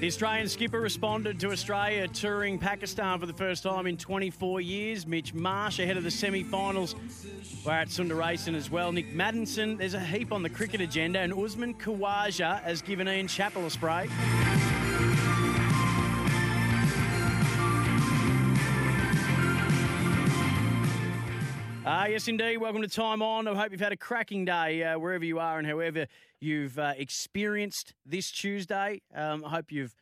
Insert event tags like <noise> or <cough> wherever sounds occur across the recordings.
The Australian skipper responded to Australia touring Pakistan for the first time in 24 years. Mitch Marsh ahead of the semi finals. We're at Sundaresan as well. Nick Maddinson, there's a heap on the cricket agenda, and Usman Khawaja has given Ian Chappell a spray. Ah, yes, indeed. Welcome to Time On. I hope you've had a cracking day uh, wherever you are and however you've uh, experienced this Tuesday. Um, I hope you've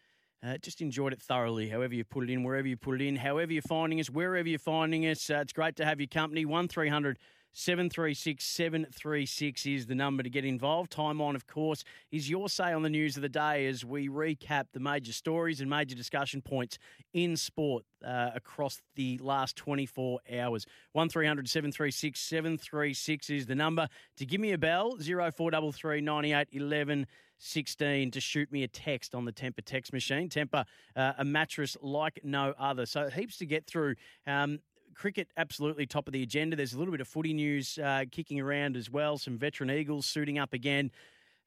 uh, just enjoyed it thoroughly, however you put it in, wherever you put it in, however you're finding us, wherever you're finding us. Uh, it's great to have your company. 1300 736 736 is the number to get involved. Time on, of course, is your say on the news of the day as we recap the major stories and major discussion points in sport uh, across the last 24 hours. 1300 736 736 is the number to give me a bell. 0433 98 11 16 to shoot me a text on the Tempur text machine. Tempur, uh, a mattress like no other. So heaps to get through. Um, cricket absolutely top of the agenda. There's a little bit of footy news uh, kicking around as well. Some veteran Eagles suiting up again.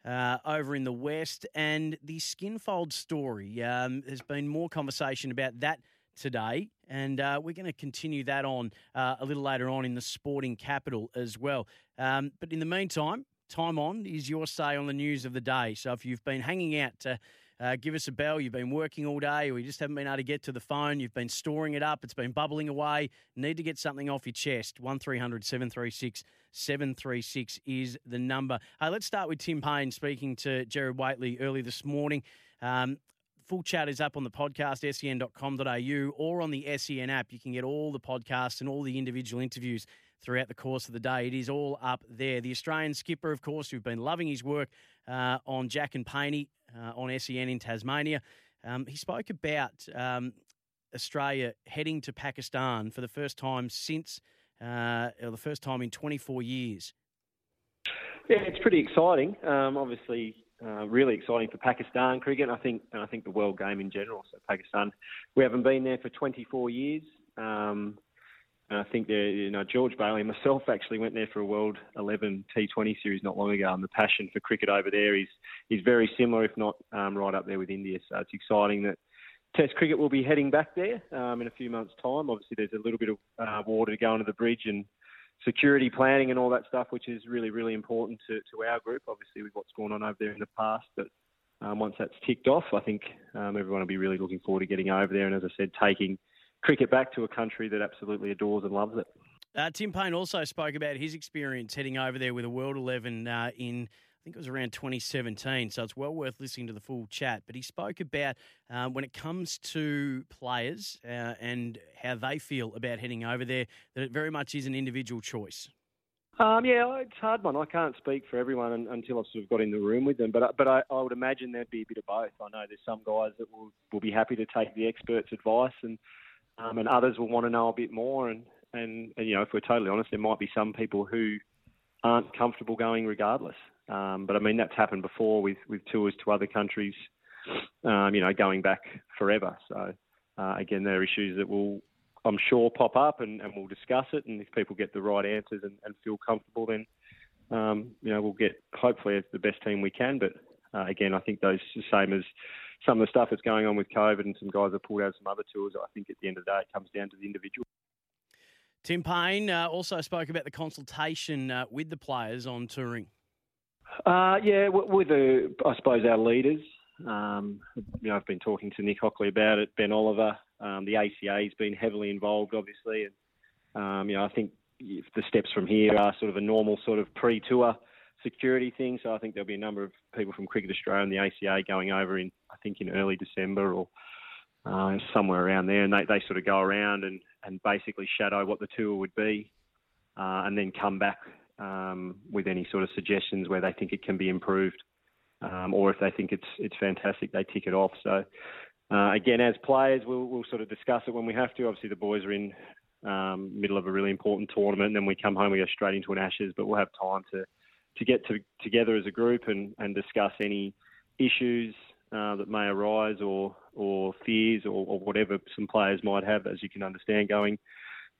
Uh, over in the West, and the Skinfold story. Um, there's been more conversation about that today, and uh, we're going to continue that on uh, a little later on in the sporting capital as well. Um, but in the meantime, time on is your say on the news of the day. So if you've been hanging out to uh, give us a bell. You've been working all day, or you just haven't been able to get to the phone. You've been storing it up. It's been bubbling away. Need to get something off your chest. One 736 736 is the number. Uh, let's start with Tim Paine speaking to Gerard Whateley early this morning. Um, full chat is up on the podcast, sen.com.au, or on the SEN app. You can get all the podcasts and all the individual interviews throughout the course of the day. It is all up there. The Australian skipper, of course, who've been loving his work uh, on Jack and Paney uh, on SEN in Tasmania. Um, he spoke about um, Australia heading to Pakistan for the first time since, uh, or the first time in 24 years. Yeah, it's pretty exciting. Um, obviously, uh, really exciting for Pakistan cricket. I think, and I think the world game in general. So Pakistan, we haven't been there for 24 years. Um, and I think there, you know, George Bailey and myself actually went there for a World 11 T20 series not long ago, and the passion for cricket over there is is very similar, if not um, right up there with India. So it's exciting that Test cricket will be heading back there um, in a few months' time. Obviously, there's a little bit of uh, water to go under the bridge and security planning and all that stuff, which is really, really important to, to our group. Obviously, with what's gone on over there in the past, but um, once that's ticked off, I think um, everyone will be really looking forward to getting over there. And as I said, taking cricket back to a country that absolutely adores and loves it. Uh, Tim Paine also spoke about his experience heading over there with a World 11 uh, in, I think it was around 2017. So it's well worth listening to the full chat. But he spoke about uh, when it comes to players uh, and how they feel about heading over there, that it very much is an individual choice. Um, yeah, it's a hard one. I can't speak for everyone until I've sort of got in the room with them, but but I, I would imagine there'd be a bit of both. I know there's some guys that will will be happy to take the experts' advice, and um, and others will want to know a bit more. And, and, and, you know, if we're totally honest, there might be some people who aren't comfortable going regardless. Um, but I mean, that's happened before with, with tours to other countries, um, you know, going back forever. So, uh, again, there are issues that will, I'm sure, pop up and, and we'll discuss it. And if people get the right answers and, and feel comfortable, then, um, you know, we'll get hopefully the best team we can. But uh, again, I think those the same as some of the stuff that's going on with COVID and some guys have pulled out some other tours. I think at the end of the day, it comes down to the individual. Tim Paine uh, also spoke about the consultation uh, with the players on touring. Uh, yeah, with the, I suppose our leaders Um, you know, I've been talking to Nick Hockley about it, Ben Oliver. Um, the ACA's been heavily involved, obviously, and um, you know, I think the steps from here are sort of a normal sort of pre-tour security thing. So I think there'll be a number of people from Cricket Australia and the ACA going over in, I think, in early December or uh, somewhere around there, and they, they sort of go around and, and basically shadow what the tour would be, uh, and then come back um, with any sort of suggestions where they think it can be improved, um, or if they think it's it's fantastic, they tick it off. So. Uh, again, as players, we'll, we'll sort of discuss it when we have to. Obviously, the boys are in um, middle of a really important tournament, and then we come home, we go straight into an Ashes, but we'll have time to to get to, together as a group and, and discuss any issues uh, that may arise or or fears or, or, whatever some players might have, as you can understand, going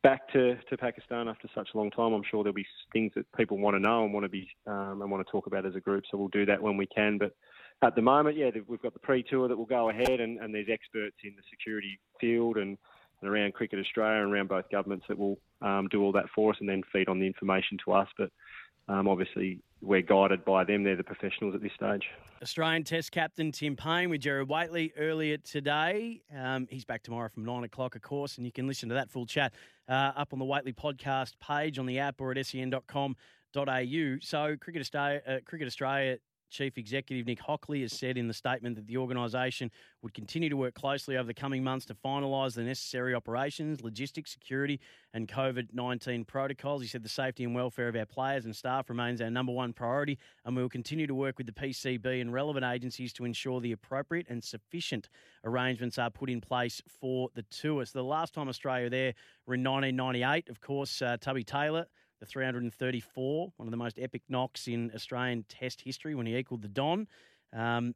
back to, to Pakistan after such a long time. I'm sure there'll be things that people want to know and want to be um, and want to talk about as a group. So we'll do that when we can. But at the moment, yeah, we've got the pre-tour that will go ahead, and, and there's experts in the security field and, and around Cricket Australia and around both governments that will um, do all that for us and then feed on the information to us. But um, obviously, we're guided by them. They're the professionals at this stage. Australian Test captain Tim Paine with Gerard Whateley earlier today. Um, he's back tomorrow from nine o'clock, of course, and you can listen to that full chat uh, up on the Whateley podcast page on the app or at sen.com.au. So, Cricket Australia, uh, Cricket Australia Chief Executive Nick Hockley has said in the statement that the organisation would continue to work closely over the coming months to finalise the necessary operations, logistics, security, and COVID 19 protocols. He said the safety and welfare of our players and staff remains our number one priority, and we will continue to work with the PCB and relevant agencies to ensure the appropriate and sufficient arrangements are put in place for the tour. So, the last time Australia were there were in 1998, of course, uh, Tubby Taylor the 334, one of the most epic knocks in Australian Test history when he equalled the Don. Um,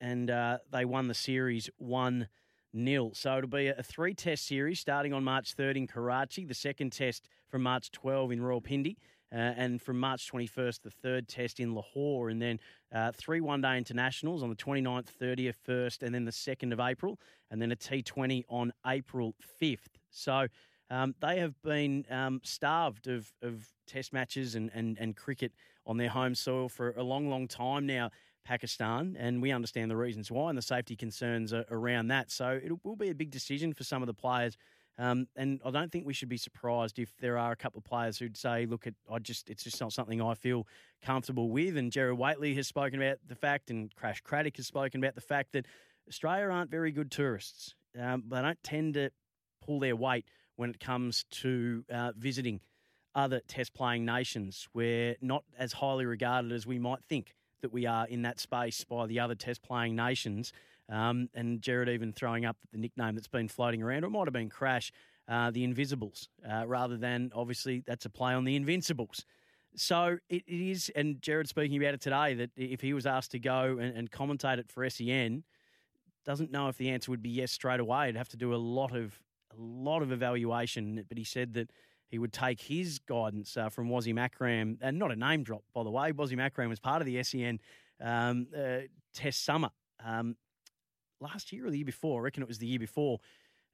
and uh, they won the series 1 0. So it'll be a three test series starting on March 3rd in Karachi, the second test from March 12 in Rawalpindi. Uh, and from March 21st, the third test in Lahore, and then uh, three one day internationals on the 29th, 30th, 1st, and then the 2nd of April, and then a T20 on April 5th. So um, they have been um, starved of, of test matches and, and, and cricket on their home soil for a long, long time now, Pakistan, and we understand the reasons why and the safety concerns around that. So it will be a big decision for some of the players. Um, and I don't think we should be surprised if there are a couple of players who'd say, "Look, I just it's just not something I feel comfortable with." And Gerard Whateley has spoken about the fact, and Crash Craddock has spoken about the fact that Australia aren't very good tourists. Um, they don't tend to pull their weight when it comes to uh, visiting other test playing nations. We're not as highly regarded as we might think that we are in that space by the other test playing nations. Um, and Gerard even throwing up the nickname that's been floating around, or it might have been Crash, uh, the Invisibles, uh, rather than obviously that's a play on the Invincibles. So it, it is, and Gerard speaking about it today, that if he was asked to go and, and commentate it for SEN, doesn't know if the answer would be yes straight away. He'd have to do a lot of a lot of evaluation, but he said that he would take his guidance uh, from Wasim Akram, and not a name drop, by the way. Wasim Akram was part of the SEN um, uh, Test Summer um, last year or the year before. I reckon it was the year before.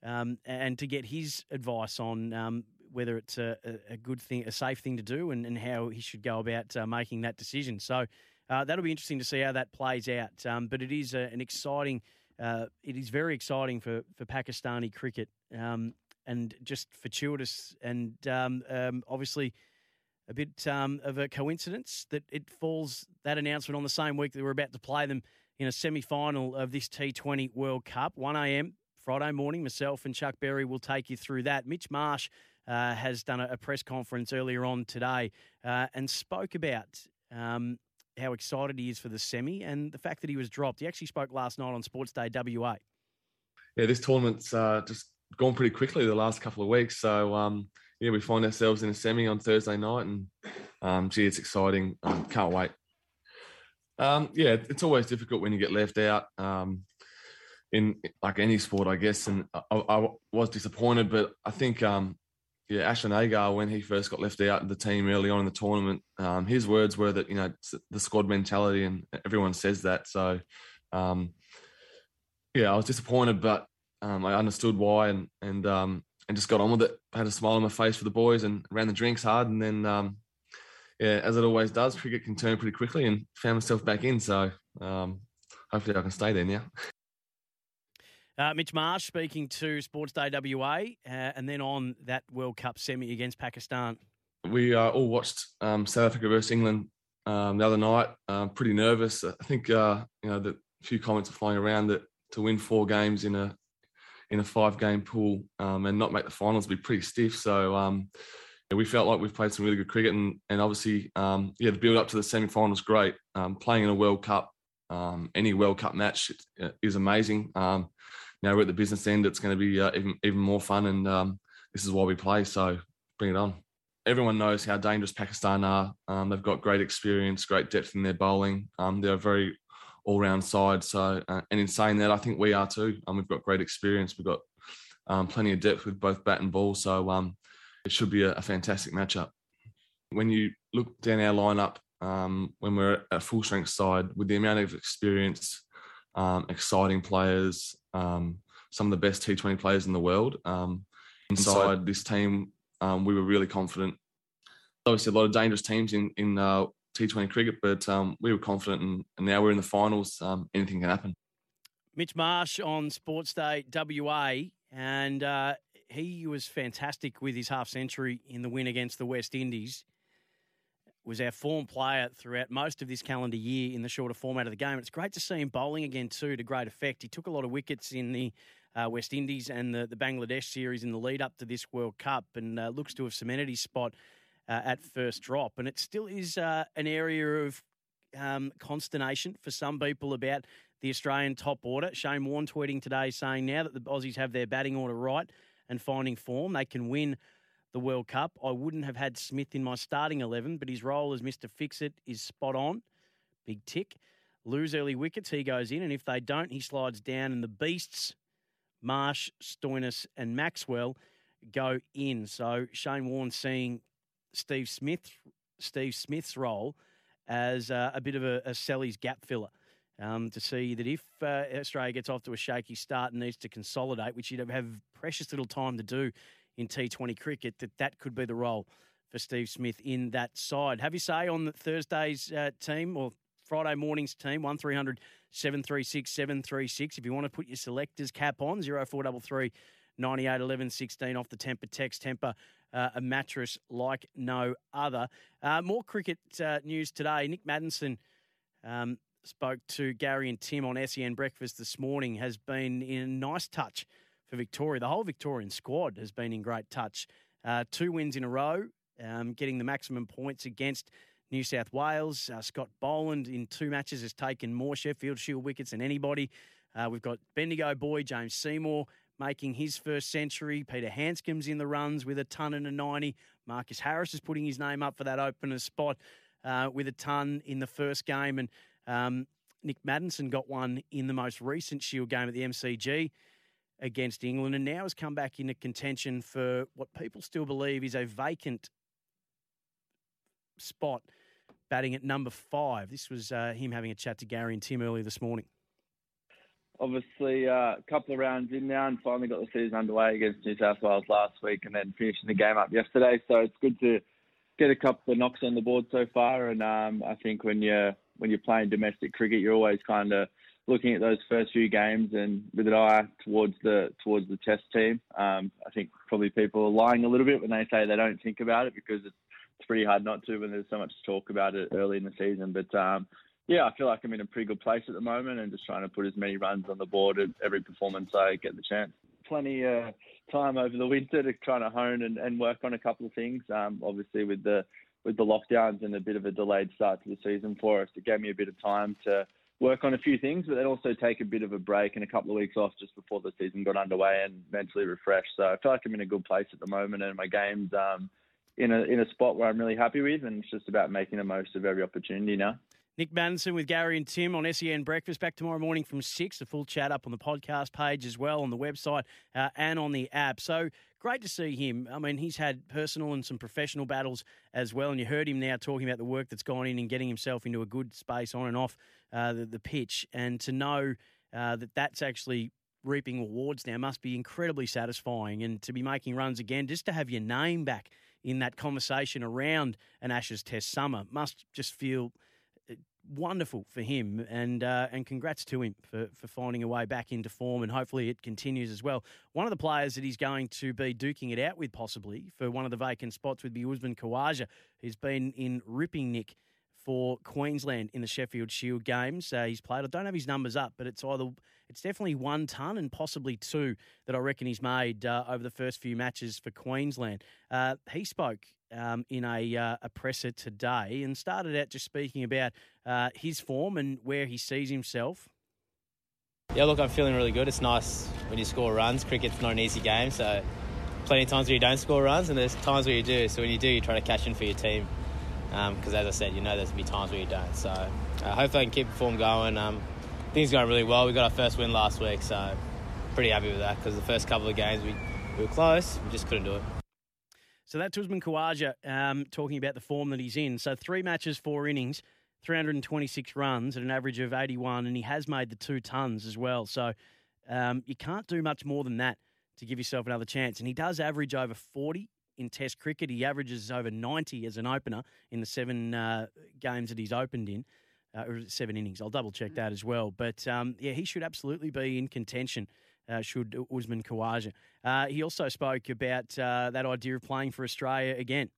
Um, and to get his advice on um, whether it's a, a, good thing, a safe thing to do, and, and how he should go about uh, making that decision. So uh, that'll be interesting to see how that plays out. Um, but it is a, an exciting uh, it is very exciting for, for Pakistani cricket um, and just fortuitous and um, um, obviously a bit um, of a coincidence that it falls that announcement on the same week that we're about to play them in a semi final of this T20 World Cup. 1am Friday morning, myself and Chuck Berry will take you through that. Mitch Marsh uh, has done a, a, press conference earlier on today uh, and spoke about um, how excited he is for the semi and the fact that he was dropped. He actually spoke last night on Sports Day WA. Yeah, this tournament's uh, just gone pretty quickly the last couple of weeks. So, um, yeah, we find ourselves in a semi on Thursday night, and um, gee, it's exciting. Um, can't wait. Um, yeah, it's always difficult when you get left out um, in like any sport, I guess. And I, I was disappointed, but I think um, yeah, Ashton Agar, when he first got left out of the team early on in the tournament, um, his words were that, you know, the squad mentality and everyone says that. So, um, yeah, I was disappointed, but um, I understood why and, and, um, and just got on with it. I had a smile on my face for the boys and ran the drinks hard. And then, um, yeah, as it always does, cricket can turn pretty quickly and found myself back in. So, um, hopefully I can stay there now. Uh, Mitch Marsh speaking to Sports Day WA, uh, and then on that World Cup semi against Pakistan. We uh, all watched um, South Africa versus England um, the other night. Um, pretty nervous. I think uh, you know a few comments are flying around that to win four games in a in a five game pool um, and not make the finals would be pretty stiff. So um, yeah, we felt like we've played some really good cricket, and and obviously um, yeah, the build up to the semi finals great. playing in a World Cup, any World Cup match is amazing now we're at the business end, it's going to be uh, even even more fun. And um, this is why we play. So bring it on. Everyone knows how dangerous Pakistan are. Um, they've got great experience, great depth in their bowling. Um, they're a very all-round side. So, uh, and in saying that, I think we are too. Um, we've got great experience. We've got um, plenty of depth with both bat and ball. So um, it should be a, a fantastic matchup. When you look down our lineup, when we're a full strength side with the amount of experience, um, exciting players, um, some of the best T20 players in the world. Um, inside this team, um, we were really confident. Obviously, a lot of dangerous teams in in uh, T20 cricket, but um, we were confident, and, and, now we're in the finals. Um, anything can happen. Mitch Marsh on Sports Day WA, and uh, he was fantastic with his half century in the win against the West Indies was our form player throughout most of this calendar year in the shorter format of the game. It's great to see him bowling again too to great effect. He took a lot of wickets in the uh, West Indies and the, the Bangladesh series in the lead up to this World Cup and uh, looks to have cemented his spot uh, at first drop. And it still is uh, an area of um, consternation for some people about the Australian top order. Shane Warne tweeting today saying now that the Aussies have their batting order right and finding form, they can win – the World Cup. I wouldn't have had Smith in my starting 11, but his role as Mr. Fix It is spot on. Big tick. Lose early wickets, he goes in, and if they don't, he slides down, and the Beasts, Marsh, Stoinis, and Maxwell go in. So Shane Warne seeing Steve Smith, Steve Smith's role as uh, a bit of a, a Sally's gap filler. Um, to see that if uh, Australia gets off to a shaky start and needs to consolidate, which you'd have precious little time to do in T20 cricket, that that could be the role for Steve Smith in that side. Have you say on Thursday's uh, team or Friday morning's team, 1300 736 736. If you want to put your selector's cap on, 0433 98 11 16 off the temper text. temper. uh, a mattress like no other. Uh, more cricket uh, news today. Nick Maddinson um, spoke to Gary and Tim on SEN Breakfast this morning, has been in a nice touch for Victoria. The whole Victorian squad has been in great touch. Uh, two wins in a row, um, getting the maximum points against New South Wales. Uh, Scott Boland in two matches has taken more Sheffield Shield wickets than anybody. Uh, we've got Bendigo boy James Seymour making his first century. Peter Handscomb's in the runs with a ton and a 90. Marcus Harris is putting his name up for that opener spot uh, with a ton in the first game. And um, Nick Maddinson got one in the most recent Shield game at the MCG against England and now has come back into contention for what people still believe is a vacant spot batting at number five. This was uh, him having a chat to Gary and Tim earlier this morning. Obviously, uh, a couple of rounds in now and finally got the season underway against New South Wales last week and then finishing the game up yesterday. So it's good to get a couple of knocks on the board so far. And um, I think when you're when you're playing domestic cricket, you're always kind of looking at those first few games and with an eye towards the towards the test team. Um, I think probably people are lying a little bit when they say they don't think about it because it's, it's pretty hard not to when there's so much talk about it early in the season. But um, yeah, I feel like I'm in a pretty good place at the moment and just trying to put as many runs on the board at every performance I get the chance. Plenty of time over the winter to try to hone and, and work on a couple of things. Um, obviously with the with the lockdowns and a bit of a delayed start to the season for us, it gave me a bit of time to work on a few things, but then also take a bit of a break and a couple of weeks off just before the season got underway and mentally refresh. So I feel like I'm in a good place at the moment, and my game's um, in a in a spot where I'm really happy with, and it's just about making the most of every opportunity now. Nick Maddinson with Gary and Tim on SEN Breakfast. Back tomorrow morning from 6. A full chat up on the podcast page as well, on the website uh, and on the app. So great to see him. I mean, he's had personal and some professional battles as well. And you heard him now talking about the work that's gone in and getting himself into a good space on and off uh, the, the, pitch. And to know uh, that that's actually reaping rewards now must be incredibly satisfying. And to be making runs again, just to have your name back in that conversation around an Ashes Test summer must just feel wonderful for him, and uh, and congrats to him for, for finding a way back into form, and hopefully it continues as well. One of the players that he's going to be duking it out with, possibly for one of the vacant spots, would be Usman Khawaja, who's been in ripping nick for Queensland in the Sheffield Shield games. Uh, he's played. I don't have his numbers up, but it's either it's definitely one ton and possibly two that I reckon he's made uh, over the first few matches for Queensland. Uh, he spoke um, in a, uh, a presser today and started out just speaking about uh, his form and where he sees himself. Yeah, look, I'm feeling really good. It's nice when you score runs. Cricket's not an easy game, so plenty of times where you don't score runs, and there's times where you do. So when you do, you try to cash in for your team. Because um, as I said, you know there's be times where you don't. So uh, hopefully I can keep the form going. Um, things going really well. We got our first win last week, so pretty happy with that. Because the first couple of games we, we were close, we just couldn't do it. So that's Usman Khawaja um, talking about the form that he's in. So three matches, four innings, 326 runs at an average of 81, and he has made the two tons as well. So um, you can't do much more than that to give yourself another chance. And he does average over 40 in Test cricket. He averages over 90 as an opener in the seven uh, games that he's opened in, uh, or seven innings. I'll double check that as well. But um, yeah, he should absolutely be in contention. Uh, should Usman Khawaja. Uh, he also spoke about uh, that idea of playing for Australia again.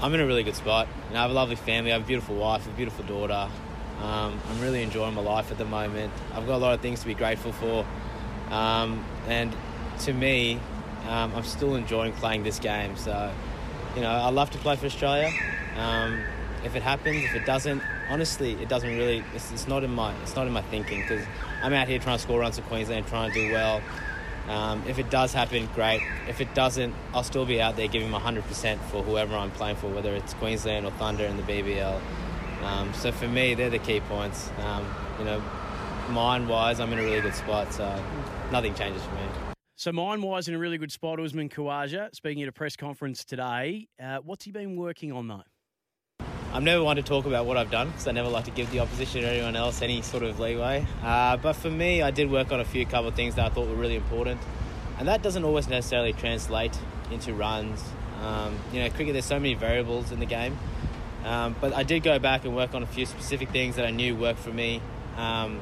I'm in a really good spot. You know, I have a lovely family. I have a beautiful wife, a beautiful daughter. Um, I'm really enjoying my life at the moment. I've got a lot of things to be grateful for. Um, and to me, um, I'm still enjoying playing this game. So, you know, I love to play for Australia. If it happens, if it doesn't, honestly, it doesn't really. It's, it's not in my. It's not in my thinking because I'm out here trying to score runs for Queensland, trying to do well. Um, if it does happen, great. If it doesn't, I'll still be out there giving my 100% for whoever I'm playing for, whether it's Queensland or Thunder in the BBL. Um, so for me, they're the key points. Um, you know, mind-wise, I'm in a really good spot, so nothing changes for me. So mind-wise, in a really good spot, Usman Khawaja, speaking at a press conference today. Uh, what's he been working on, though? I'm never one to talk about what I've done because I never like to give the opposition or anyone else any sort of leeway. Uh, but for me, I did work on a few couple of things that I thought were really important, and that doesn't always necessarily translate into runs. Um, you know, cricket there's so many variables in the game, um, but I did go back and work on a few specific things that I knew worked for me. Um,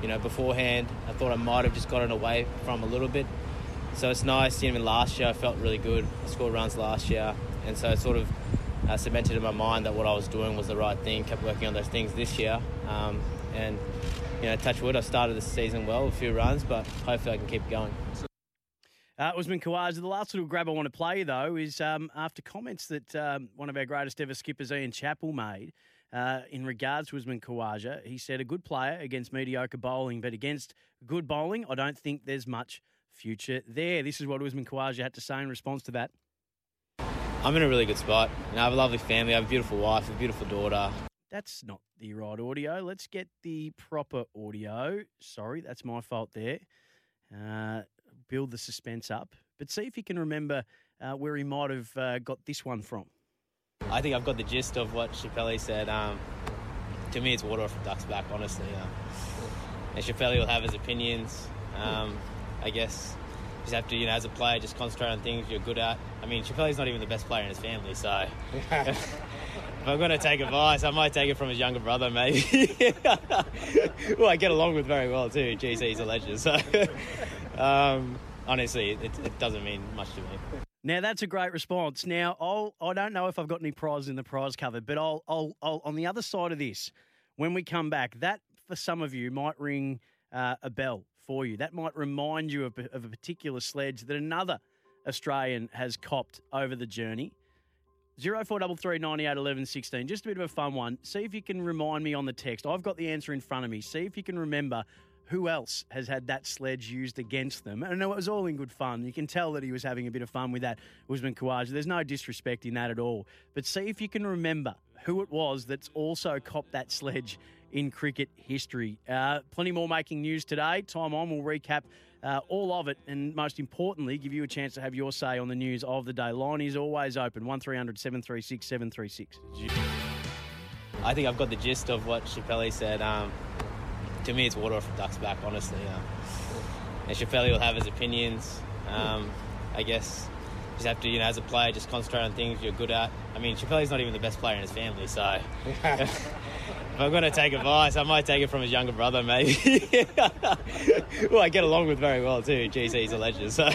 you know, beforehand, I thought I might have just gotten away from a little bit. So it's nice. Know, last year I felt really good. I scored runs last year, and so sort of uh, cemented in my mind that what I was doing was the right thing. Kept working on those things this year, um, and you know, touch wood, I started the season well, with a few runs, but hopefully I can keep going. Uh, Usman Khawaja. The last little grab I want to play, though, is um, after comments that um, one of our greatest ever skippers, Ian Chappell, made uh, in regards to Usman Khawaja. He said, a good player against mediocre bowling, but against good bowling, I don't think there's much future there. This is what Usman Khawaja had to say in response to that. I'm in a really good spot. You know, I have a lovely family. I have a beautiful wife, a beautiful daughter. That's not the right audio. Let's get the proper audio. Sorry, that's my fault there. Uh, build the suspense up. But see if you can remember uh, where he might have uh, got this one from. I think I've got the gist of what Chappelli said. Um, to me, it's water off a duck's back, honestly. Um, and Chappelli will have his opinions. Um, I guess just have to, you know, as a player, just concentrate on things you're good at. I mean, Chappelli's not even the best player in his family, so <laughs> if I'm going to take advice, I might take it from his younger brother, maybe. <laughs> well, I get along with very well too. Geez, he's a legend. So, <laughs> um, honestly, it, it doesn't mean much to me. Now that's a great response. Now I'll I don't know if I've got any prizes in the prize cupboard, but I'll I'll, I'll on the other side of this, when we come back, that for some of you might ring uh, a bell for you. That might remind you of, of a particular sledge that another Australian has copped over the journey. 0433 98 11 16. Just a bit of a fun one. See if you can remind me on the text. I've got the answer in front of me. See if you can remember who else has had that sledge used against them. And it was all in good fun. You can tell that he was having a bit of fun with that, Usman Khawaja. There's no disrespect in that at all. But see if you can remember who it was that's also copped that sledge in cricket history. Uh, plenty more making news today. Time on, we'll recap uh, all of it and most importantly, give you a chance to have your say on the news of the day. Line is always open 1300 736 736. I think I've got the gist of what Chappelli said. Um, to me, it's water off a duck's back, honestly. Um, and Chappelli will have his opinions. Um, I guess just have to, you know, as a player, just concentrate on things you're good at. I mean, Chappelli's not even the best player in his family, so <laughs> <laughs> if I'm going to take advice, I might take it from his younger brother, maybe. <laughs> well, I get along with very well too. He's a legend. So,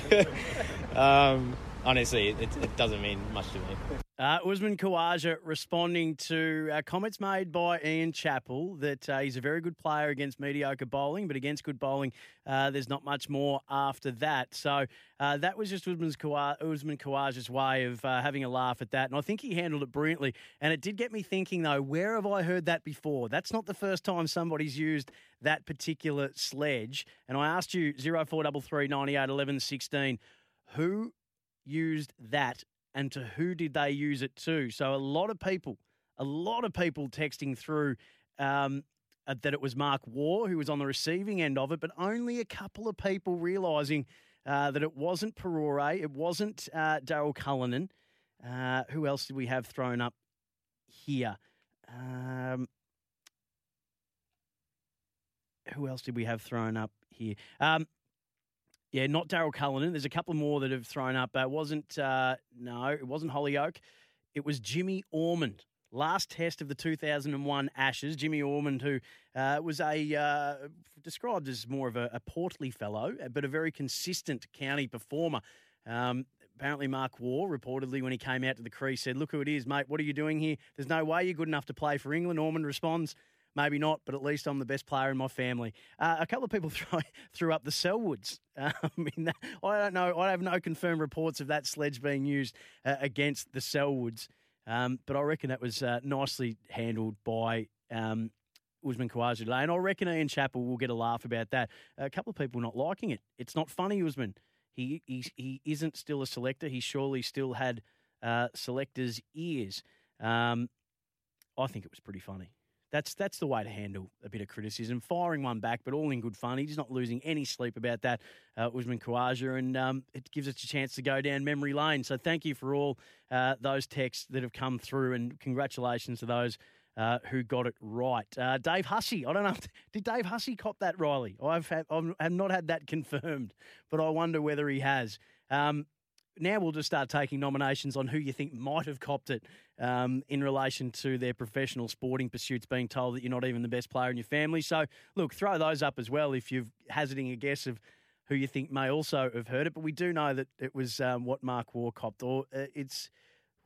<laughs> um, honestly, it, it doesn't mean much to me. Uh, Usman Khawaja responding to uh, comments made by Ian Chappell that uh, he's a very good player against mediocre bowling, but against good bowling, uh, there's not much more after that. So uh, that was just Usman's Usman Khawaja's way of uh, having a laugh at that. And I think he handled it brilliantly. And it did get me thinking, though, where have I heard that before? That's not the first time somebody's used that particular sledge. And I asked you, 0433 98 11 16, who used that and to who did they use it to? So a lot of people, a lot of people texting through um, uh, that it was Mark Waugh who was on the receiving end of it, but only a couple of people realising uh, that it wasn't Parore, it wasn't uh, Daryl Cullinan. Uh, who else did we have thrown up here? Um, who else did we have thrown up here? Um, yeah, not Daryl Cullinan. There's a couple more that have thrown up. It wasn't, uh, no, it wasn't Hollioake. It was Jimmy Ormond. Last test of the 2001 Ashes. Jimmy Ormond, who uh, was a uh, described as more of a, a, portly fellow, but a very consistent county performer. Um, apparently, Mark Waugh reportedly, when he came out to the crease, said, "Look who it is, mate. What are you doing here? There's no way you're good enough to play for England." Ormond responds, Maybe not, but at least I'm the best player in my family. Uh, a couple of people <laughs> throw, threw up the Selwoods. Um, that, I don't know. I have no confirmed reports of that sledge being used uh, against the Selwoods, um, but I reckon that was uh, nicely handled by um, Usman Khawaja. And I reckon Ian Chappell will get a laugh about that. A couple of people not liking it. It's not funny, Usman. He, he, he isn't still a selector. He surely still had uh, selectors' ears. Um, I think it was pretty funny. That's that's the way to handle a bit of criticism, firing one back, but all in good fun. He's not losing any sleep about that, uh, Usman Khawaja, and um, it gives us a chance to go down memory lane. So thank you for all uh, those texts that have come through, and congratulations to those uh, who got it right. Uh, Dave Hussey, I don't know, <laughs> did Dave Hussey cop that, Riley? I've had, I've not had that confirmed, but I wonder whether he has. Um, now we'll just start taking nominations on who you think might have copped it um, in relation to their professional sporting pursuits, being told that you're not even the best player in your family. So, look, throw those up as well if you're hazarding a guess of who you think may also have heard it. But we do know that it was um, what Mark Waugh copped, or uh, it's.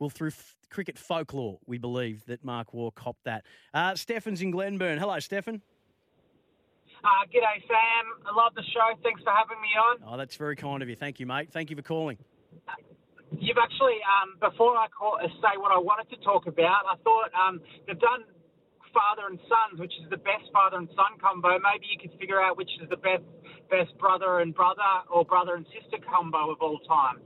Well, through f- cricket folklore, we believe that Mark Waugh copped that. Uh, Stefan's in Glenburn. Hello, Stefan. Uh, g'day, Sam. I love the show. Thanks for having me on. Oh, that's very kind of you. Thank you, mate. Thank you for calling. You've actually, um, before I call, uh, say what I wanted to talk about, I thought um, they've done father and sons, which is the best father and son combo. Maybe you could figure out which is the best best brother and brother or brother and sister combo of all time.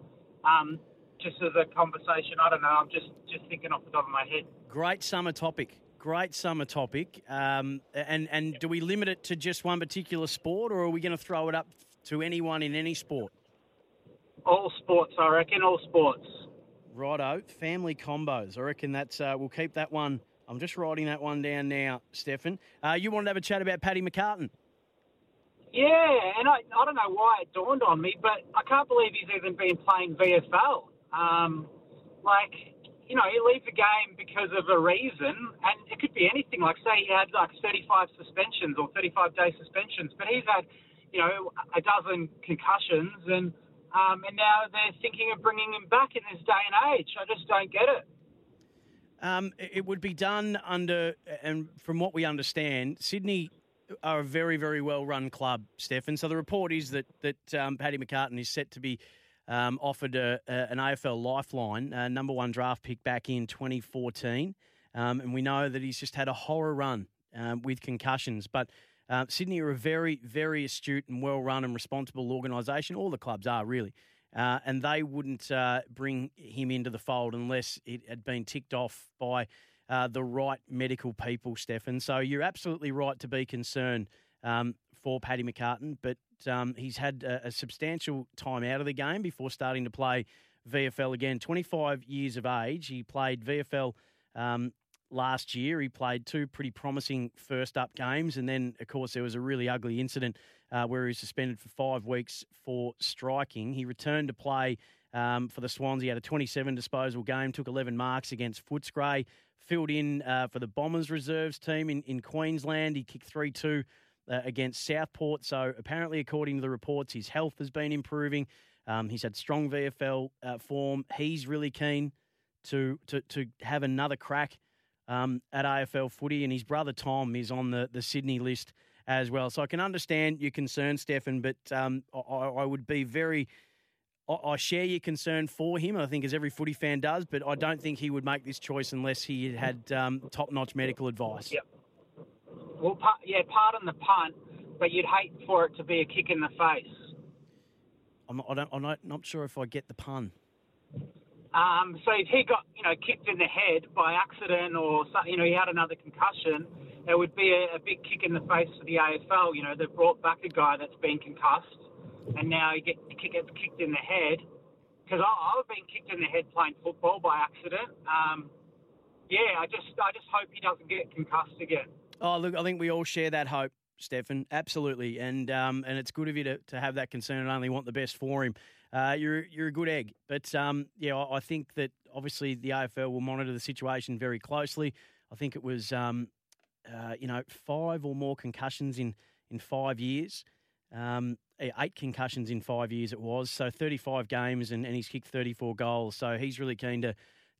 Um, just as a conversation, I don't know. I'm just just thinking off the top of my head. Great summer topic. Great summer topic. Um, and and do we limit it to just one particular sport, or are we going to throw it up to anyone in any sport? All sports, I reckon. All sports. Righto, family combos. I reckon that's. Uh, we'll keep that one. I'm just writing that one down now, Stefan. Uh, you wanted to have a chat about Paddy McCartin? Yeah, and I, I don't know why it dawned on me, but I can't believe he's even been playing VFL. Um, like, you know, he leaves the game because of a reason, and it could be anything. Like, say he had like 35 suspensions or 35 day suspensions, but he's had, you know, a dozen concussions and um, and now they're thinking of bringing him back in this day and age. I just don't get it. Um, it would be done under, and from what we understand, Sydney are a very, very well run club, Stefan. So the report is that that um, Paddy McCartin is set to be um, offered a, a, an AFL lifeline, a number one draft pick back in 2014. Um, and we know that he's just had a horror run um, with concussions. But uh, Sydney are a very, very astute and well run and responsible organisation. All the clubs are, really. Uh, and they wouldn't uh, bring him into the fold unless it had been ticked off by uh, the right medical people, Stefan. So you're absolutely right to be concerned um, for Paddy McCartin, but um, he's had a, a, substantial time out of the game before starting to play VFL again. 25 years of age. He played VFL um, last year. He played two pretty promising first up games, and then, of course, there was a really ugly incident uh, where he was suspended for five weeks for striking. He returned to play um, for the Swans. He had a 27 disposal game, took 11 marks against Footscray, filled in uh, for the Bombers reserves team in, in Queensland. He kicked 3 2 uh, against Southport. So apparently, according to the reports, his health has been improving. Um, he's had strong VFL uh, form. He's really keen to to, to have another crack um, at AFL footy, and his brother Tom is on the, the Sydney list as well. So I can understand your concern, Stefan, but um, I, I would be very. I, I share your concern for him. I think as every footy fan does, but I don't think he would make this choice unless he had um, top-notch medical advice. Yep. Well, pa- yeah, pardon the punt, but you'd hate for it to be a kick in the face. I'm not, I don't, I'm not, not sure if I get the pun. Um, so if he got, you know, kicked in the head by accident or, you know, he had another concussion, it would be a, a big kick in the face for the AFL. You know, they've brought back a guy that's been concussed, and now he get, gets kicked in the head. Because I've been kicked in the head playing football by accident. Um, yeah, I just, I just hope he doesn't get concussed again. Oh, look, I think we all share that hope, Stefan. Absolutely, and um, and it's good of you to, to have that concern and only want the best for him. Uh, you're you're a good egg, but um, yeah, I, I think that obviously the AFL will monitor the situation very closely. I think it was um, uh, you know five or more concussions in in five years. Um, eight concussions in five years it was. So 35 games and, and he's kicked 34 goals. So he's really keen to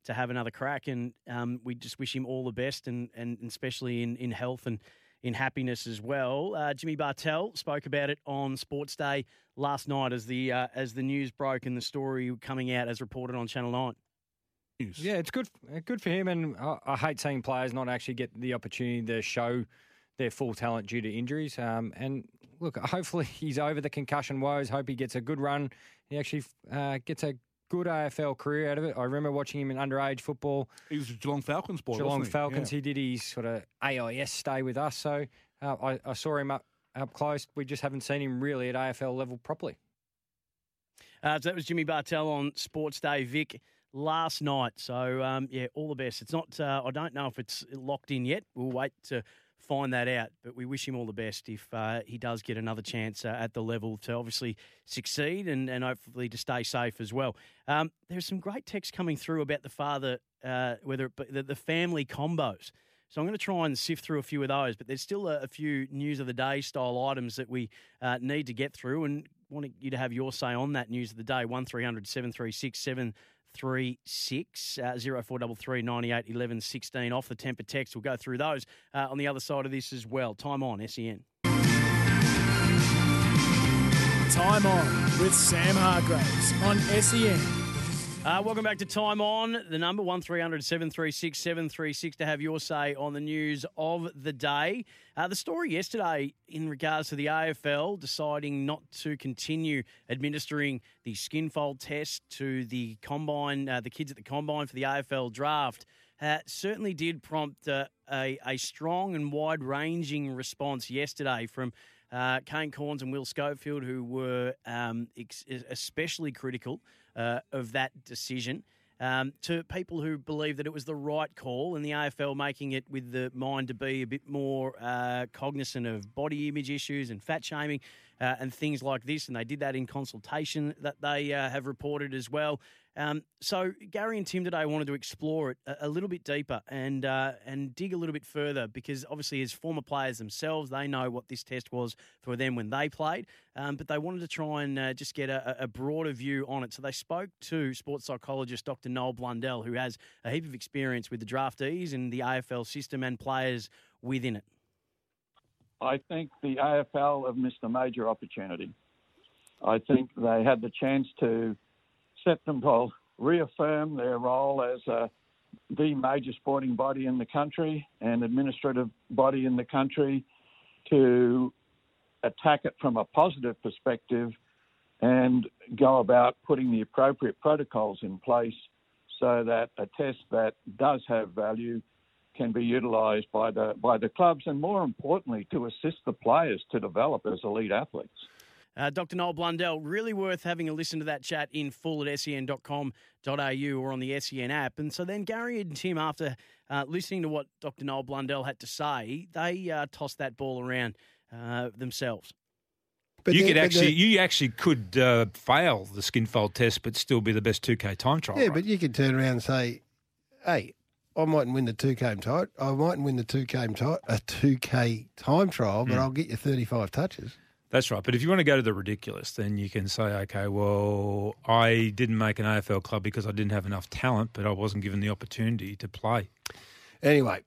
to have another crack. And um, we just wish him all the best and, and especially in, in health and in happiness as well. Uh, Jimmy Bartel spoke about it on Sports Day last night as the uh, as the news broke and the story coming out as reported on Channel 9. Yeah, it's good. uh, Good for him, and I, I hate seeing players not actually get the opportunity to show their full talent due to injuries. Um, and look, hopefully <laughs> he's over the concussion woes. Hope he gets a good run. He actually uh, gets a good AFL career out of it. I remember watching him in underage football. He was a Geelong Falcons boy. Geelong wasn't he? Falcons. Yeah. He did his sort of AIS stay with us, so uh, I, I saw him up up close. We just haven't seen him really at AFL level properly. Uh, so that was Jimmy Bartel on Sports Day, Vic, last night. So um, yeah, all the best. It's not. Uh, I don't know if it's locked in yet. We'll wait to find that out. But we wish him all the best if uh, he does get another chance uh, at the level to obviously succeed and, and hopefully to stay safe as well. Um, there's some great text coming through about the father, uh, whether be- the, the family combos. So I'm going to try and sift through a few of those, but there's still a, a few news of the day style items that we uh, need to get through, and want you to have your say on that news of the day. One 736 736 0433 98 11 16 off the temper text. We'll go through those uh, on the other side of this as well. Time on SEN. Time on with Sam Hargreaves on SEN. Uh, welcome back to Time On. The number 1300 736 736 to have your say on the news of the day. Uh, the story yesterday in regards to the AFL deciding not to continue administering the skin fold test to the combine, uh, the kids at the combine for the AFL draft. Uh, certainly did prompt uh, a, a strong and wide ranging response yesterday from uh, Kane Cornes and Will Schofield, who were um, ex- especially critical uh, of that decision, um, to people who believe that it was the right call, and the AFL making it with the mind to be a bit more uh, cognizant of body image issues and fat shaming. Uh, and things like this, and they did that in consultation that they uh, have reported as well. Um, so Gary and Tim today wanted to explore it a, a little bit deeper and uh, and dig a little bit further because obviously as former players themselves, they know what this test was for them when they played, um, but they wanted to try and uh, just get a, a broader view on it. So they spoke to sports psychologist Dr. Noel Blundell, who has a heap of experience with the draftees and the AFL system and players within it. I think the AFL have missed a major opportunity. I think they had the chance to to reaffirm their role as a, the major sporting body in the country and administrative body in the country to attack it from a positive perspective and go about putting the appropriate protocols in place so that a test that does have value can be utilised by the by the clubs and more importantly to assist the players to develop as elite athletes. Uh, Dr. Noel Blundell, really worth having a listen to that chat in full at sen.com.au or on the SEN app. And so then Gary and Tim, after uh, listening to what Dr. Noel Blundell had to say, they uh, tossed that ball around uh, themselves. you could actually, you actually could uh, fail the skin fold test, but still be the best 2K time trial. Yeah, right? but you could turn around and say, hey, I mightn't win the two k tight. I mightn't win the two k tight a two k time trial, but Mm. I'll get you thirty five touches. That's right. But if you want to go to the ridiculous, then you can say, okay, well, I didn't make an AFL club because I didn't have enough talent, but I wasn't given the opportunity to play. Anyway,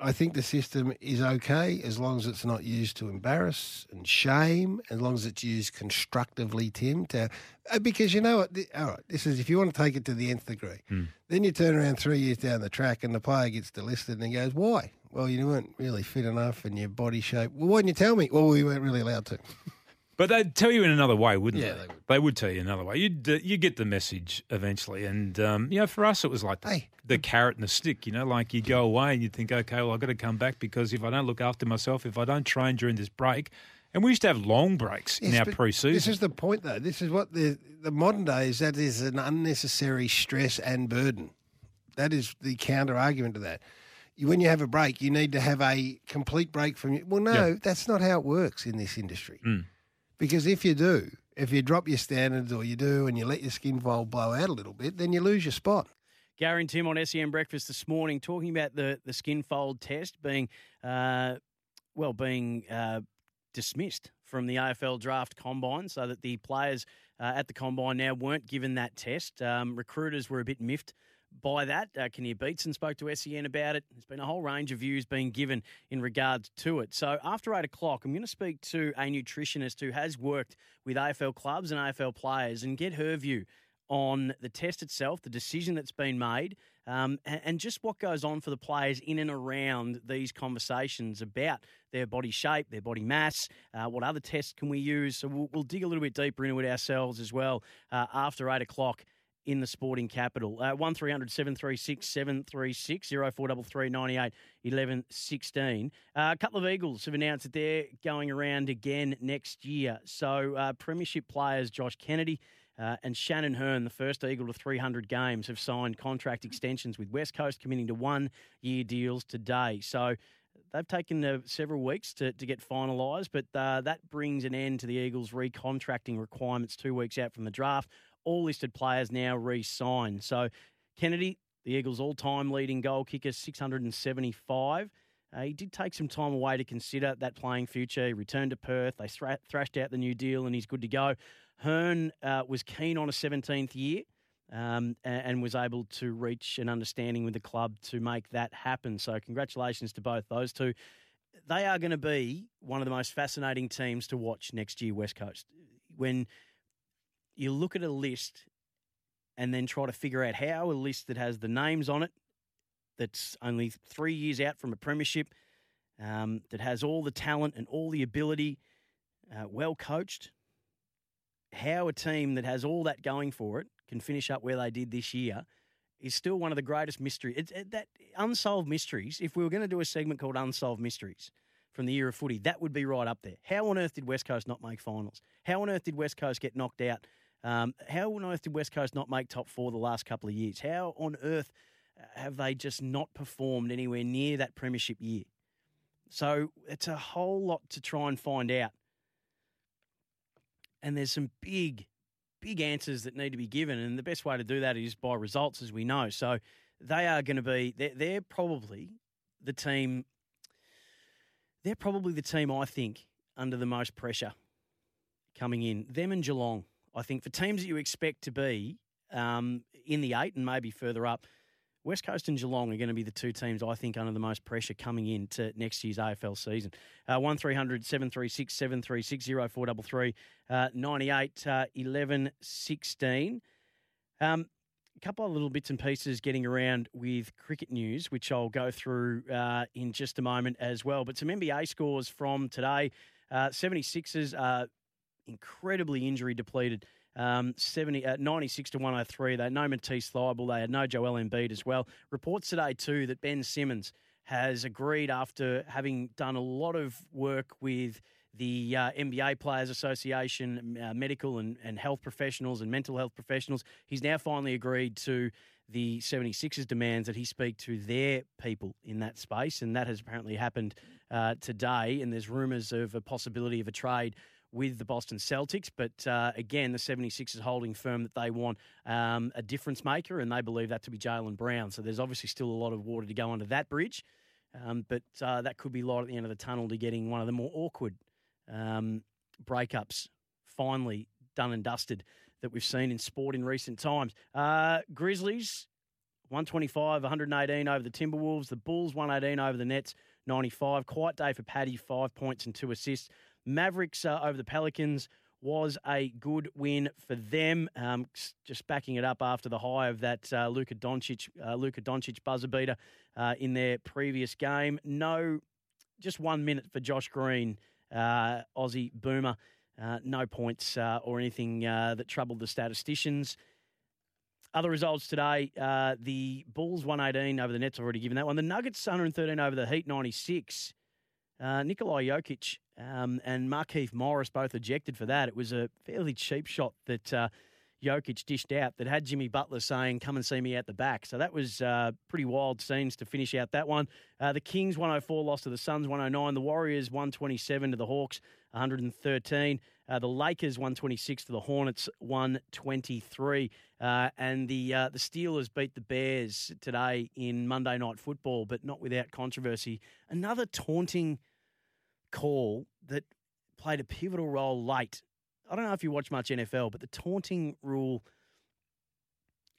I think the system is okay as long as it's not used to embarrass and shame, as long as it's used constructively, Tim. To uh, because you know what? All right, this is if you want to take it to the nth degree. Then you turn around three years down the track and the player gets delisted and he goes, "Why? Well, you weren't really fit enough and your body shape. Well, why didn't you tell me? Well, we weren't really allowed to. <laughs> But they'd tell you in another way, wouldn't Yeah, they? they They would tell you another way. You'd uh, you get the message eventually, and um, you know, for us, it was like the, the carrot and the stick. You know, like you go away and you think, okay, well, I've got to come back because if I don't look after myself, if I don't train during this break, and we used to have long breaks in our pre-season. This is the point, though. This is what the the modern day is. That is an unnecessary stress and burden. That is the counter argument to that. When you have a break, you need to have a complete break from you. Well, no, Yeah. that's not how it works in this industry. Mm. Because if you do, if you drop your standards or you do, and you let your skin fold blow out a little bit, then you lose your spot. Gary and Tim on SEN Breakfast this morning talking about the, the skin fold test being, uh, well, being uh, dismissed from the AFL draft combine so that the players uh, at the combine now weren't given that test. Um, recruiters were a bit miffed by that. Uh, Kinnear Beatson spoke to SEN about it. There's been a whole range of views being given in regards to it. So after eight o'clock, I'm going to speak to a nutritionist who has worked with AFL clubs and AFL players and get her view on the test itself, the decision that's been made, um, and, and just what goes on for the players in and around these conversations about their body shape, their body mass, uh, what other tests can we use. So we'll, we'll dig a little bit deeper into it ourselves as well uh, after eight o'clock in the sporting capital. Uh, 1300 736 736 0433 98 11 16. Uh, a couple of Eagles have announced that they're going around again next year. So, uh, Premiership players Josh Kennedy. Uh, and Shannon Hurn, the first Eagle to 300 games, have signed contract extensions with West Coast, committing to one year deals today. So they've taken uh, several weeks to, to get finalised, but uh, that brings an end to the Eagles' recontracting requirements two weeks out from the draft. All listed players now re signed. So Kennedy, the Eagles' all time leading goal kicker, 675. Uh, he did take some time away to consider that playing future. He returned to Perth. They thra- thrashed out the new deal and he's good to go. Hurn uh, was keen on a 17th year um, a- and was able to reach an understanding with the club to make that happen. So, congratulations to both those two. They are going to be one of the most fascinating teams to watch next year, West Coast. When you look at a list and then try to figure out how a list that has the names on it, that's only three years out from a premiership, um, that has all the talent and all the ability, uh, well coached, how a team that has all that going for it can finish up where they did this year is still one of the greatest mysteries. It, that unsolved mysteries. If we were going to do a segment called Unsolved Mysteries from the year of footy, that would be right up there. How on earth did West Coast not make finals? How on earth did West Coast get knocked out? Um, how on earth did West Coast not make top four the last couple of years? How on earth have they just not performed anywhere near that premiership year? So it's a whole lot to try and find out. And there's some big, big answers that need to be given. And the best way to do that is by results, as we know. So they are going to be, they're, they're probably the team, they're probably the team, I think, under the most pressure coming in. Them and Geelong, I think, for teams that you expect to be um, in the eight and maybe further up, West Coast and Geelong are going to be the two teams I think under the most pressure coming into next year's AFL season. Uh, 1300 736 736 0433 uh, 98 uh, 11 16. Um, a couple of little bits and pieces getting around with cricket news, which I'll go through uh, in just a moment as well. But some NBA scores from today. Uh, 76ers are incredibly injury depleted. Um, 70, uh, 96 to 103. They had no Matisse Thybulle. They had no Joel Embiid as well. Reports today, too, that Ben Simmons has agreed after having done a lot of work with the uh, NBA Players Association, uh, medical and, and health professionals and mental health professionals. He's now finally agreed to the 76ers demands that he speak to their people in that space, and that has apparently happened uh, today. And there's rumours of a possibility of a trade with the Boston Celtics. But uh, again, the 76ers holding firm that they want um, a difference maker, and they believe that to be Jaylen Brown. So there's obviously still a lot of water to go under that bridge. Um, but uh, that could be light at the end of the tunnel to getting one of the more awkward um, breakups finally done and dusted that we've seen in sport in recent times. Uh, Grizzlies, 125, 118 over the Timberwolves. The Bulls, 118 over the Nets, 95. Quiet day for Patty, five points and two assists. Mavericks uh, over the Pelicans was a good win for them. Um, just backing it up after the high of that uh, Luka Doncic, uh, Luka Doncic buzzer beater uh, in their previous game. No, just one minute for Josh Green, uh, Aussie boomer. Uh, no points uh, or anything uh, that troubled the statisticians. Other results today: the Bulls 118 over the Nets. I've already given that one. The Nuggets 113 over the Heat 96. Uh, Nikolai Jokic um, and Markieff Morris both ejected for that. It was a fairly cheap shot that uh, Jokic dished out that had Jimmy Butler saying, "Come and see me at the back." So that was uh, pretty wild scenes to finish out that one. Uh, the Kings 104 lost to the Suns 109. The Warriors 127 to the Hawks 113. Uh, the Lakers 126 to the Hornets 123. Uh, and the uh, the Steelers beat the Bears today in Monday Night Football, but not without controversy. Another taunting call that played a pivotal role late. I don't know if you watch much NFL, but the taunting rule,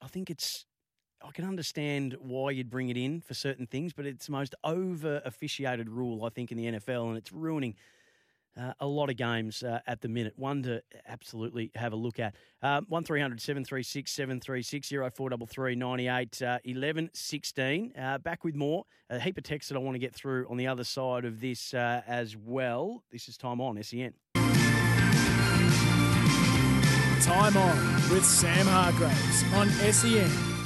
I think it's. I can understand why you'd bring it in for certain things, but it's the most over officiated rule, I think, in the NFL, and it's ruining uh, a lot of games uh, at the minute. One to absolutely have a look at. Uh, 1300 736 736 0433 98 uh, 11 16. Uh, back with more. A heap of texts that I want to get through on the other side of this as well. This is Time On, SEN. Time On with Sam Hargreaves on SEN.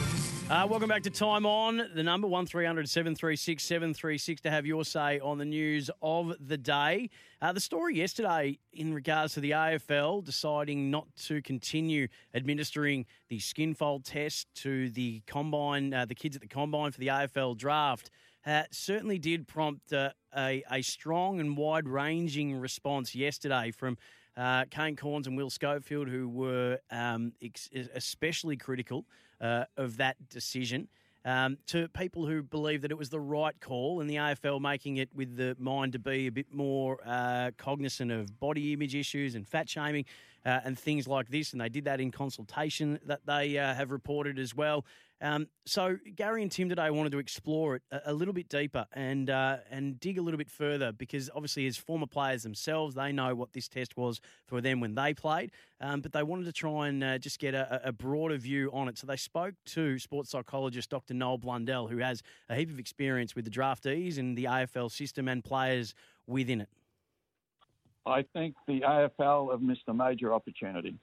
Uh, welcome back to Time On. The number 1300 736 736 to have your say on the news of the day. Uh, the story yesterday in regards to the AFL deciding not to continue administering the skin fold test to the combine, uh, the kids at the combine for the AFL draft. Uh, certainly did prompt uh, a, a strong and wide ranging response yesterday from uh, Kane Cornes and Will Schofield, who were um, ex- especially critical uh, of that decision. Um, to people who believe that it was the right call and the AFL making it with the mind to be a bit more uh, cognizant of body image issues and fat shaming uh, and things like this. And they did that in consultation that they uh, have reported as well. Um, so Gary and Tim today wanted to explore it a, a little bit deeper and uh, and dig a little bit further because obviously as former players themselves, they know what this test was for them when they played, um, but they wanted to try and uh, just get a, a, broader view on it. So they spoke to sports psychologist Dr. Noel Blundell, who has a heap of experience with the draftees and the AFL system and players within it. I think the AFL have missed a major opportunity.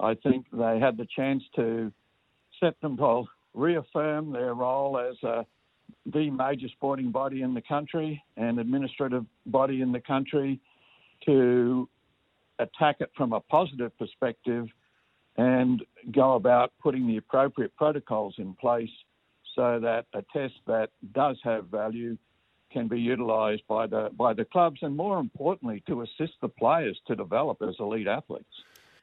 I think they had the chance to set them to reaffirm their role as a, the major sporting body in the country and administrative body in the country to attack it from a positive perspective and go about putting the appropriate protocols in place so that a test that does have value can be utilised by the by the clubs and more importantly to assist the players to develop as elite athletes.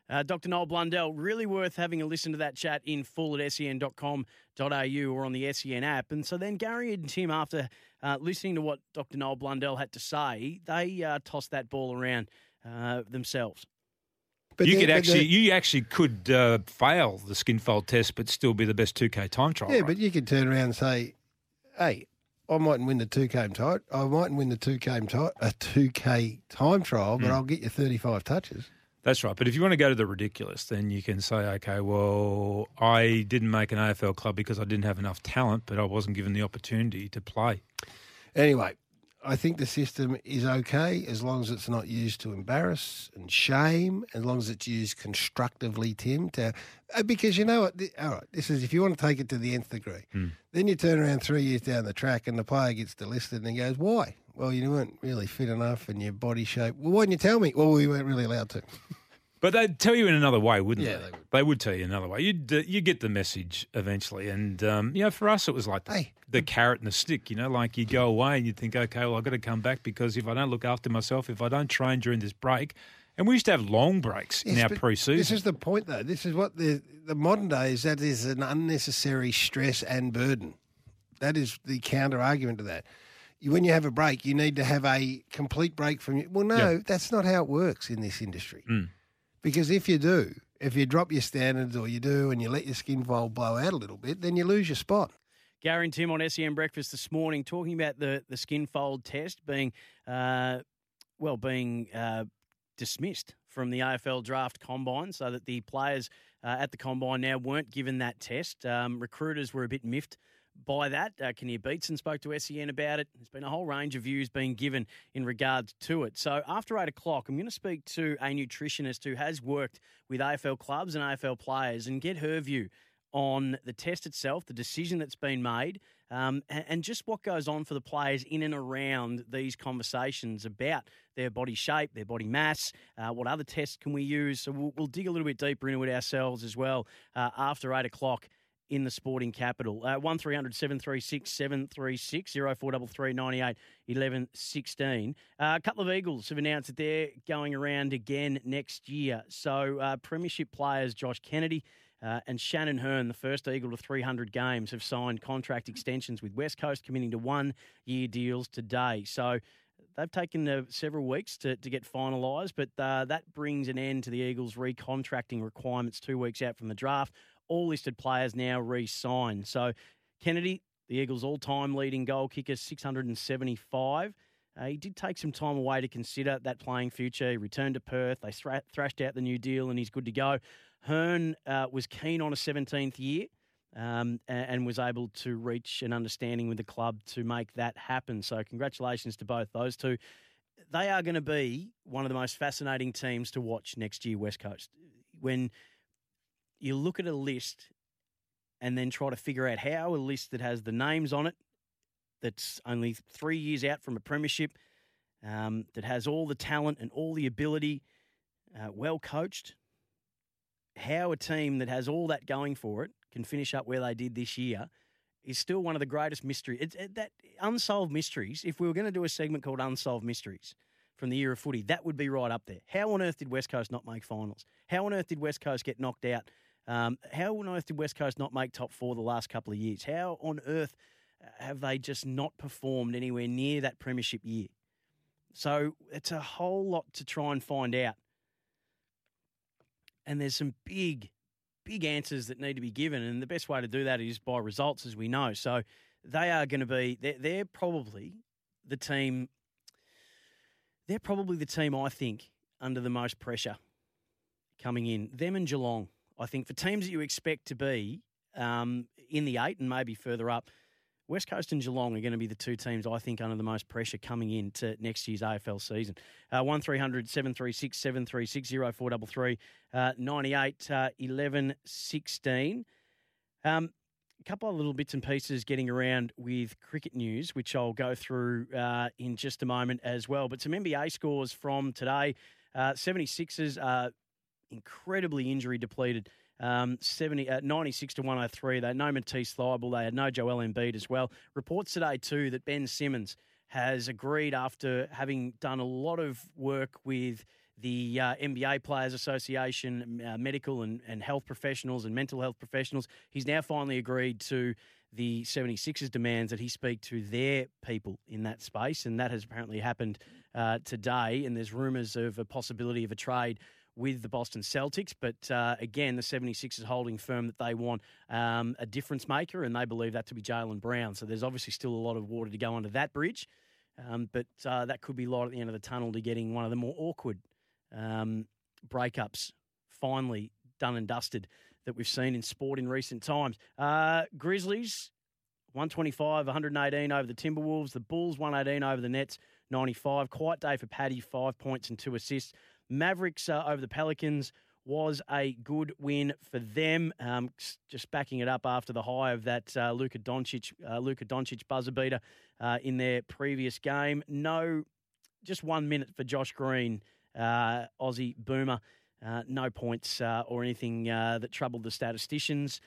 Uh, Dr. Noel Blundell, really worth having a listen to that chat in full at sen.com.au or on the SEN app. And so then Gary and Tim, after uh, listening to what Dr. Noel Blundell had to say, they uh, tossed that ball around uh, themselves. But you could actually, you actually could uh, fail the skinfold test, but still be the best two k time trial. Yeah, right? but you could turn around and say, "Hey, I mightn't win the two k time. I mightn't win the two k time a two k time trial, but Mm. I'll get you thirty five touches." That's right. But if you want to go to the ridiculous, then you can say, okay, well, I didn't make an AFL club because I didn't have enough talent, but I wasn't given the opportunity to play. Anyway, I think the system is okay as long as it's not used to embarrass and shame, as long as it's used constructively, Tim. To uh, because you know what? All right, this is if you want to take it to the nth degree. Then you turn around three years down the track, and the player gets delisted, and he goes, "Why? Well, you weren't really fit enough, and your body shape. Well, why didn't you tell me? Well, we weren't really allowed to." <laughs> But they'd tell you in another way, wouldn't Yeah, they? they They would tell you another way. You'd uh, you get the message eventually, and um, you know, for us, it was like the, the carrot and the stick. You know, like you go away and you think, okay, well, I've got to come back because if I don't look after myself, if I don't train during this break, And we used to have long breaks in our pre-season. This is the point, though. This is what the the modern day is. That is an unnecessary stress and burden. That is the counter argument to that. When you have a break, you need to have a complete break from you. Well, no, Yeah. that's not how it works in this industry. Mm. Because if you do, if you drop your standards or you do, and you let your skin fold blow out a little bit, then you lose your spot. Gary and Tim on SEN Breakfast this morning talking about the, the skin fold test being, uh, well, being uh, dismissed from the AFL draft combine so that the players uh, at the combine now weren't given that test. Um, recruiters were a bit miffed by that. Uh, Kinnear Beatson spoke to SEN about it. There's been a whole range of views being given in regards to it. So after eight o'clock, I'm going to speak to a nutritionist who has worked with AFL clubs and AFL players and get her view on the test itself, the decision that's been made, um, and, and just what goes on for the players in and around these conversations about their body shape, their body mass, uh, what other tests can we use. So we'll, we'll dig a little bit deeper into it ourselves as well uh, after eight o'clock in the sporting capital. Uh, 1300 736 736 0433 98 11 16. Uh, a couple of Eagles have announced that they're going around again next year. So, uh, Premiership players Josh Kennedy. Uh, and Shannon Hurn, the first Eagle to 300 games, have signed contract extensions with West Coast, committing to one year deals today. So they've taken uh, several weeks to, to get finalised, but uh, that brings an end to the Eagles' recontracting requirements two weeks out from the draft. All listed players now re signed. So Kennedy, the Eagles' all time leading goal kicker, 675. Uh, he did take some time away to consider that playing future. He returned to Perth. They thrashed out the new deal and he's good to go. Hurn uh, was keen on a 17th year um, a- and, was able to reach an understanding with the club to make that happen. So, congratulations to both those two. They are going to be one of the most fascinating teams to watch next year, West Coast. When you look at a list and then try to figure out how a list that has the names on it, that's only three years out from a premiership, um, that has all the talent and all the ability, uh, well coached, how a team that has all that going for it can finish up where they did this year is still one of the greatest mysteries. It's, it, that unsolved mysteries. If we were going to do a segment called Unsolved Mysteries from the year of footy, that would be right up there. How on earth did West Coast not make finals? How on earth did West Coast get knocked out? Um, how on earth did West Coast not make top four the last couple of years? How on earth have they just not performed anywhere near that premiership year? So it's a whole lot to try and find out. And there's some big, big answers that need to be given. And the best way to do that is by results, as we know. So they are going to be, they're, they're probably the team, they're probably the team I think under the most pressure coming in. Them and Geelong, I think, for teams that you expect to be um, in the eight and maybe further up, West Coast and Geelong are going to be the two teams I think under the most pressure coming into next year's AFL season. Uh, 1300 736 736 0433 uh, 98 uh, 11 16. Um, a couple of little bits and pieces getting around with cricket news, which I'll go through uh, in just a moment as well. But some NBA scores from today. Uh, 76ers are incredibly injury depleted. Um, 70, uh, 96 to 103. They had no Matisse Thybulle. They had no Joel Embiid as well. Reports today, too, that Ben Simmons has agreed after having done a lot of work with the uh, NBA Players Association, uh, medical and, and health professionals and mental health professionals. He's now finally agreed to the 76ers demands that he speak to their people in that space. And that has apparently happened uh, today. And there's rumours of a possibility of a trade with the Boston Celtics. But uh, again, the 76ers holding firm that they want um, a difference maker, and they believe that to be Jaylen Brown. So there's obviously still a lot of water to go under that bridge. Um, but uh, that could be light at the end of the tunnel to getting one of the more awkward um, breakups finally done and dusted that we've seen in sport in recent times. Uh, Grizzlies, 125, 118 over the Timberwolves. The Bulls, 118 over the Nets, 95. Quiet day for Patty, five points and two assists. Mavericks uh, over the Pelicans was a good win for them. Um, just backing it up after the high of that uh, Luka Doncic, uh, Luka Doncic buzzer beater uh, in their previous game. No, just one minute for Josh Green, uh, Aussie boomer. Uh, no points uh, or anything uh, that troubled the statisticians.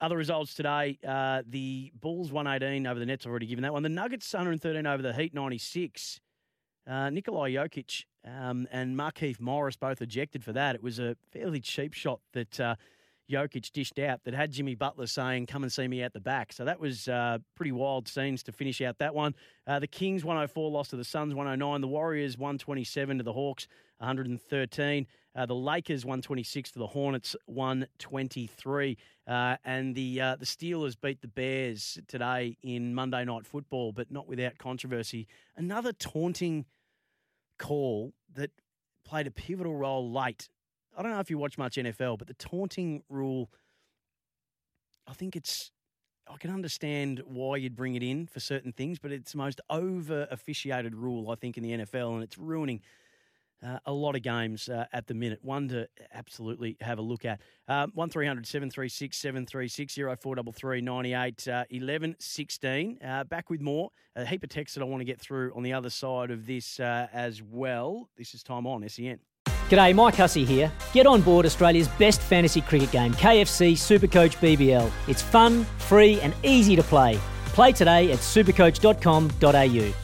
Other results today: the Bulls 118 over the Nets. Already given that one. The Nuggets 113 over the Heat 96. Uh, Nikolai Jokic um, and Markieff Morris both ejected for that. It was a fairly cheap shot that uh, Jokic dished out that had Jimmy Butler saying, Come and see me at the back. So that was uh, pretty wild scenes to finish out that one. Uh, the Kings 104 lost to the Suns 109. The Warriors 127 to the Hawks 113. Uh, the Lakers 126 to the Hornets 123. Uh, and the uh, the Steelers beat the Bears today in Monday Night Football, but not without controversy. Another taunting call that played a pivotal role late. I don't know if you watch much NFL, but the taunting rule, I think it's. I can understand why you'd bring it in for certain things, but it's the most over officiated rule, I think, in the NFL, and it's ruining uh, a lot of games uh, at the minute. One to absolutely have a look at. Uh, 1300 736 736 0433 98 uh, 11 16. Uh, back with more. A heap of texts that I want to get through on the other side of this uh, as well. This is time on SEN. G'day, Mike Hussey here. Get on board Australia's best fantasy cricket game, KFC Supercoach BBL. It's fun, free, and easy to play. Play today at supercoach.com.au.